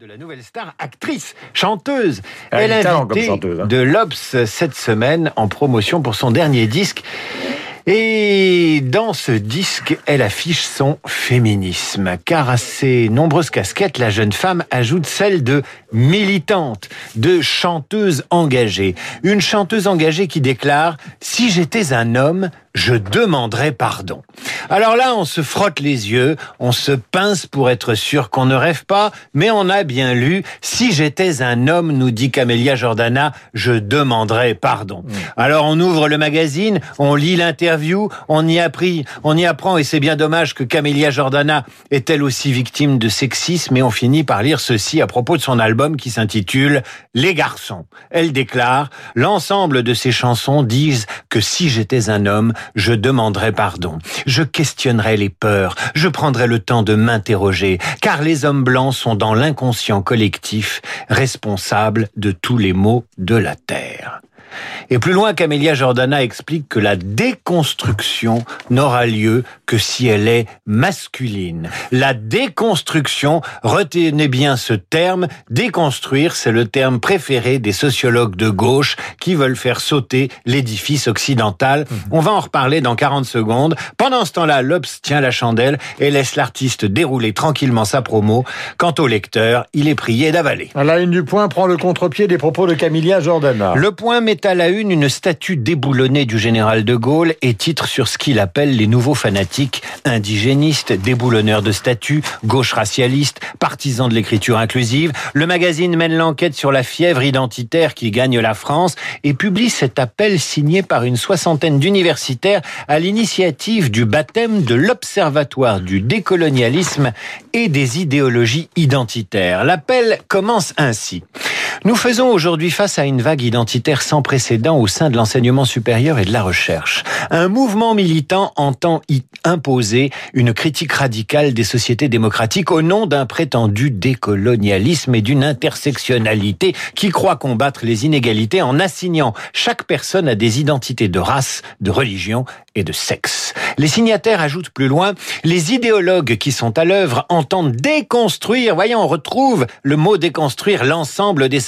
de la nouvelle star, actrice, chanteuse. Elle est invitée chanteuse, hein. de l'Obs cette semaine en promotion pour son dernier disque. Et dans ce disque, elle affiche son féminisme, car à ses nombreuses casquettes, la jeune femme ajoute celle de militante, de chanteuse engagée. Une chanteuse engagée qui déclare ⁇ Si j'étais un homme, je demanderais pardon ⁇ Alors là, on se frotte les yeux, on se pince pour être sûr qu'on ne rêve pas, mais on a bien lu ⁇ Si j'étais un homme, nous dit Camélia Jordana, je demanderais pardon ⁇ Alors on ouvre le magazine, on lit l'interview, on y, appris, on y apprend, et c'est bien dommage que Camélia Jordana est elle aussi victime de sexisme, et on finit par lire ceci à propos de son album qui s'intitule Les garçons. Elle déclare « L'ensemble de ces chansons disent que si j'étais un homme, je demanderais pardon. Je questionnerais les peurs, je prendrais le temps de m'interroger, car les hommes blancs sont dans l'inconscient collectif responsables de tous les maux de la terre. » Et plus loin, Camélia Jordana explique que la déconstruction n'aura lieu que si elle est masculine. La déconstruction, retenez bien ce terme, déconstruire, c'est le terme préféré des sociologues de gauche qui veulent faire sauter l'édifice occidental. On va en reparler dans 40 secondes. Pendant ce temps-là, l'Obs tient la chandelle et laisse l'artiste dérouler tranquillement sa promo. Quant au lecteur, il est prié d'avaler. À la une du point prend le contre-pied des propos de Camilia Jordana. Le point met à la une une statue déboulonnée du général de Gaulle et titre sur ce qu'il appelle les nouveaux fanatiques indigénistes, déboulonneurs de statues, gauche racialiste, partisans de l'écriture inclusive. Le magazine mène l'enquête sur la fièvre identitaire qui gagne la France et publie cet appel signé par une soixantaine d'universitaires à l'initiative du baptême de l'Observatoire du décolonialisme et des idéologies identitaires. L'appel commence ainsi. Nous faisons aujourd'hui face à une vague identitaire sans précédent au sein de l'enseignement supérieur et de la recherche. Un mouvement militant entend y imposer une critique radicale des sociétés démocratiques au nom d'un prétendu décolonialisme et d'une intersectionnalité qui croit combattre les inégalités en assignant chaque personne à des identités de race, de religion et de sexe. Les signataires ajoutent plus loin, les idéologues qui sont à l'œuvre entendent déconstruire, voyons, on retrouve le mot déconstruire l'ensemble des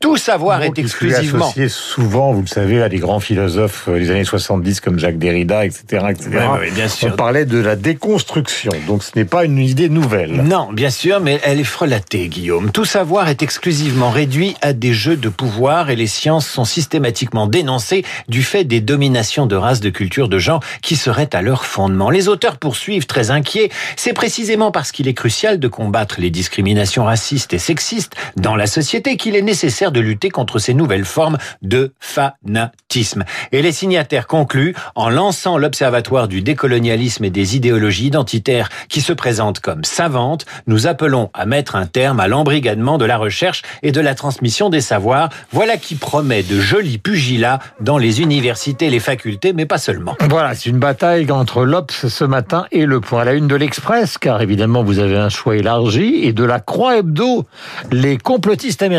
Tout savoir est exclusivement... associé souvent, vous le savez, à des grands philosophes euh, des années 70 comme Jacques Derrida, etc. etc. Oui, oui, bien sûr. On parlait de la déconstruction, donc ce n'est pas une idée nouvelle. Non, bien sûr, mais elle est frelatée, Guillaume. Tout savoir est exclusivement réduit à des jeux de pouvoir et les sciences sont systématiquement dénoncées du fait des dominations de race, de culture, de genre qui seraient à leur fondement. Les auteurs poursuivent très inquiets. C'est précisément parce qu'il est crucial de combattre les discriminations racistes et sexistes dans la société qu'il est nécessaire de lutter contre ces nouvelles formes de fanatisme. Et les signataires concluent en lançant l'Observatoire du décolonialisme et des idéologies identitaires qui se présente comme savante, nous appelons à mettre un terme à l'embrigadement de la recherche et de la transmission des savoirs. Voilà qui promet de jolis pugilats dans les universités les facultés, mais pas seulement. Voilà, c'est une bataille entre l'Obs ce matin et le point à la une de l'Express, car évidemment vous avez un choix élargi, et de la Croix Hebdo, les complotistes américains.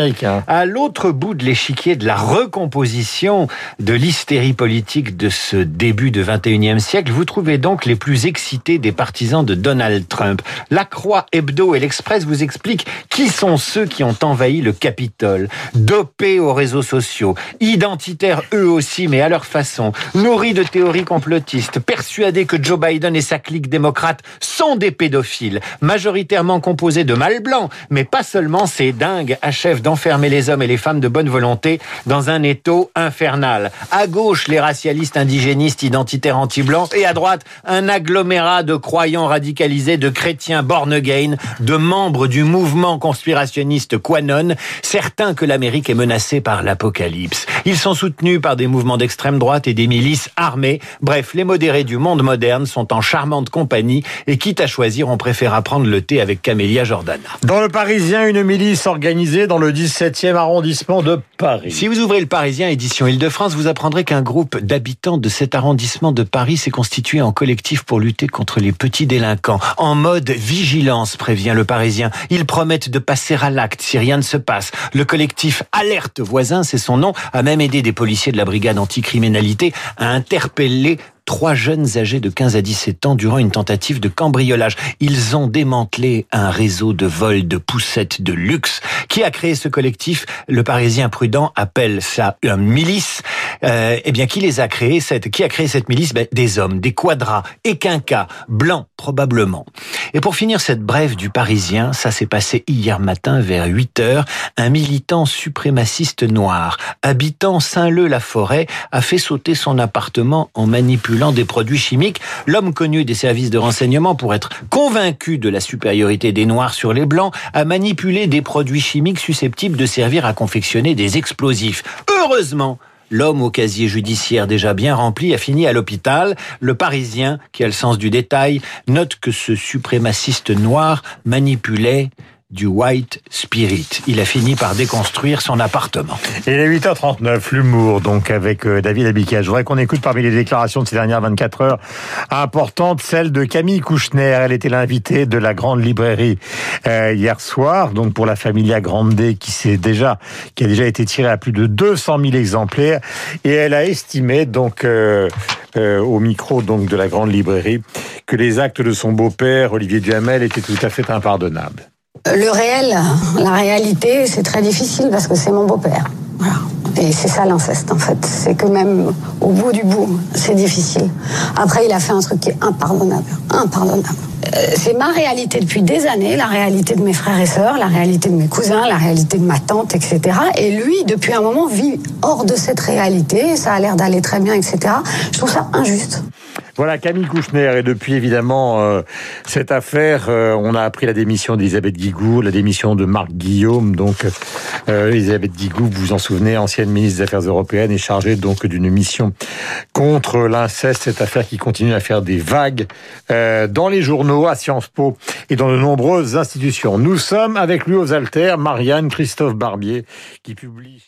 À l'autre bout de l'échiquier de la recomposition de l'hystérie politique de ce début de 21e siècle, vous trouvez donc les plus excités des partisans de Donald Trump. La Croix Hebdo et l'Express vous expliquent qui sont ceux qui ont envahi le Capitole, dopés aux réseaux sociaux, identitaires eux aussi, mais à leur façon, nourris de théories complotistes, persuadés que Joe Biden et sa clique démocrate sont des pédophiles, majoritairement composés de mâles blancs, mais pas seulement ces dingues achèvent d'enfermer les hommes et les femmes de bonne volonté dans un étau infernal. À gauche, les racialistes indigénistes identitaires anti-blancs et à droite, un agglomérat de croyants radicalisés, de chrétiens born again, de membres du mouvement conspirationniste Quanon, certains que l'Amérique est menacée par l'apocalypse. Ils sont soutenus par des mouvements d'extrême droite et des milices armées. Bref, les modérés du monde moderne sont en charmante compagnie et quitte à choisir, on préfère prendre le thé avec Camélia Jordana. Dans le Parisien, une milice organisée dans le 17e arrondissement de Paris. Si vous ouvrez le Parisien édition Île-de-France, vous apprendrez qu'un groupe d'habitants de cet arrondissement de Paris s'est constitué en collectif pour lutter contre les petits délinquants. En mode vigilance, prévient le Parisien. Ils promettent de passer à l'acte si rien ne se passe. Le collectif Alerte Voisin, c'est son nom, a même aidé des policiers de la brigade anticriminalité à interpeller trois jeunes âgés de 15 à 17 ans durant une tentative de cambriolage. Ils ont démantelé un réseau de vols de poussettes de luxe. Qui a créé ce collectif Le Parisien prudent appelle ça un milice. Euh, eh bien, qui les a créés cette, Qui a créé cette milice? Ben, Des hommes, des quadras, et quinquas, blancs probablement. Et pour finir cette brève du Parisien, ça s'est passé hier matin vers 8 heures. Un militant suprémaciste noir, habitant Saint-Leu-la-Forêt, a fait sauter son appartement en manipulant des produits chimiques. L'homme connu des services de renseignement pour être convaincu de la supériorité des Noirs sur les Blancs a manipulé des produits chimiques susceptibles de servir à confectionner des explosifs. Heureusement, L'homme au casier judiciaire déjà bien rempli a fini à l'hôpital. Le Parisien, qui a le sens du détail, note que ce suprémaciste noir manipulait du White Spirit. Il a fini par déconstruire son appartement. Il est 8h39, l'humour, donc avec euh, David Abicaz. Je voudrais qu'on écoute parmi les déclarations de ces dernières 24 heures importantes, celle de Camille Kouchner. Elle était l'invitée de la grande librairie euh, hier soir, donc pour la Familia Grande qui s'est déjà, qui a déjà été tirée à plus de 200 000 exemplaires. Et elle a estimé, donc, euh, au micro donc de la grande librairie, que les actes de son beau-père, Olivier Duhamel, étaient tout à fait impardonnables. Le réel, la réalité, c'est très difficile parce que c'est mon beau-père. Voilà. Et c'est ça l'inceste en fait. C'est que même au bout du bout, c'est difficile. Après, il a fait un truc qui est impardonnable. Impardonnable. Euh, c'est ma réalité depuis des années, la réalité de mes frères et sœurs, la réalité de mes cousins, la réalité de ma tante, etc. Et lui, depuis un moment, vit hors de cette réalité. Ça a l'air d'aller très bien, etc. Je trouve ça injuste. Voilà Camille Kouchner et depuis évidemment euh, cette affaire, euh, on a appris la démission d'Elisabeth Guigou, la démission de Marc Guillaume. Donc euh, Elisabeth Guigou, vous vous en souvenez, ancienne ministre des Affaires européennes et chargée donc d'une mission contre l'inceste. Cette affaire qui continue à faire des vagues dans les journaux, à Sciences Po et dans de nombreuses institutions. Nous sommes avec lui aux altères, Marianne Christophe Barbier, qui publie.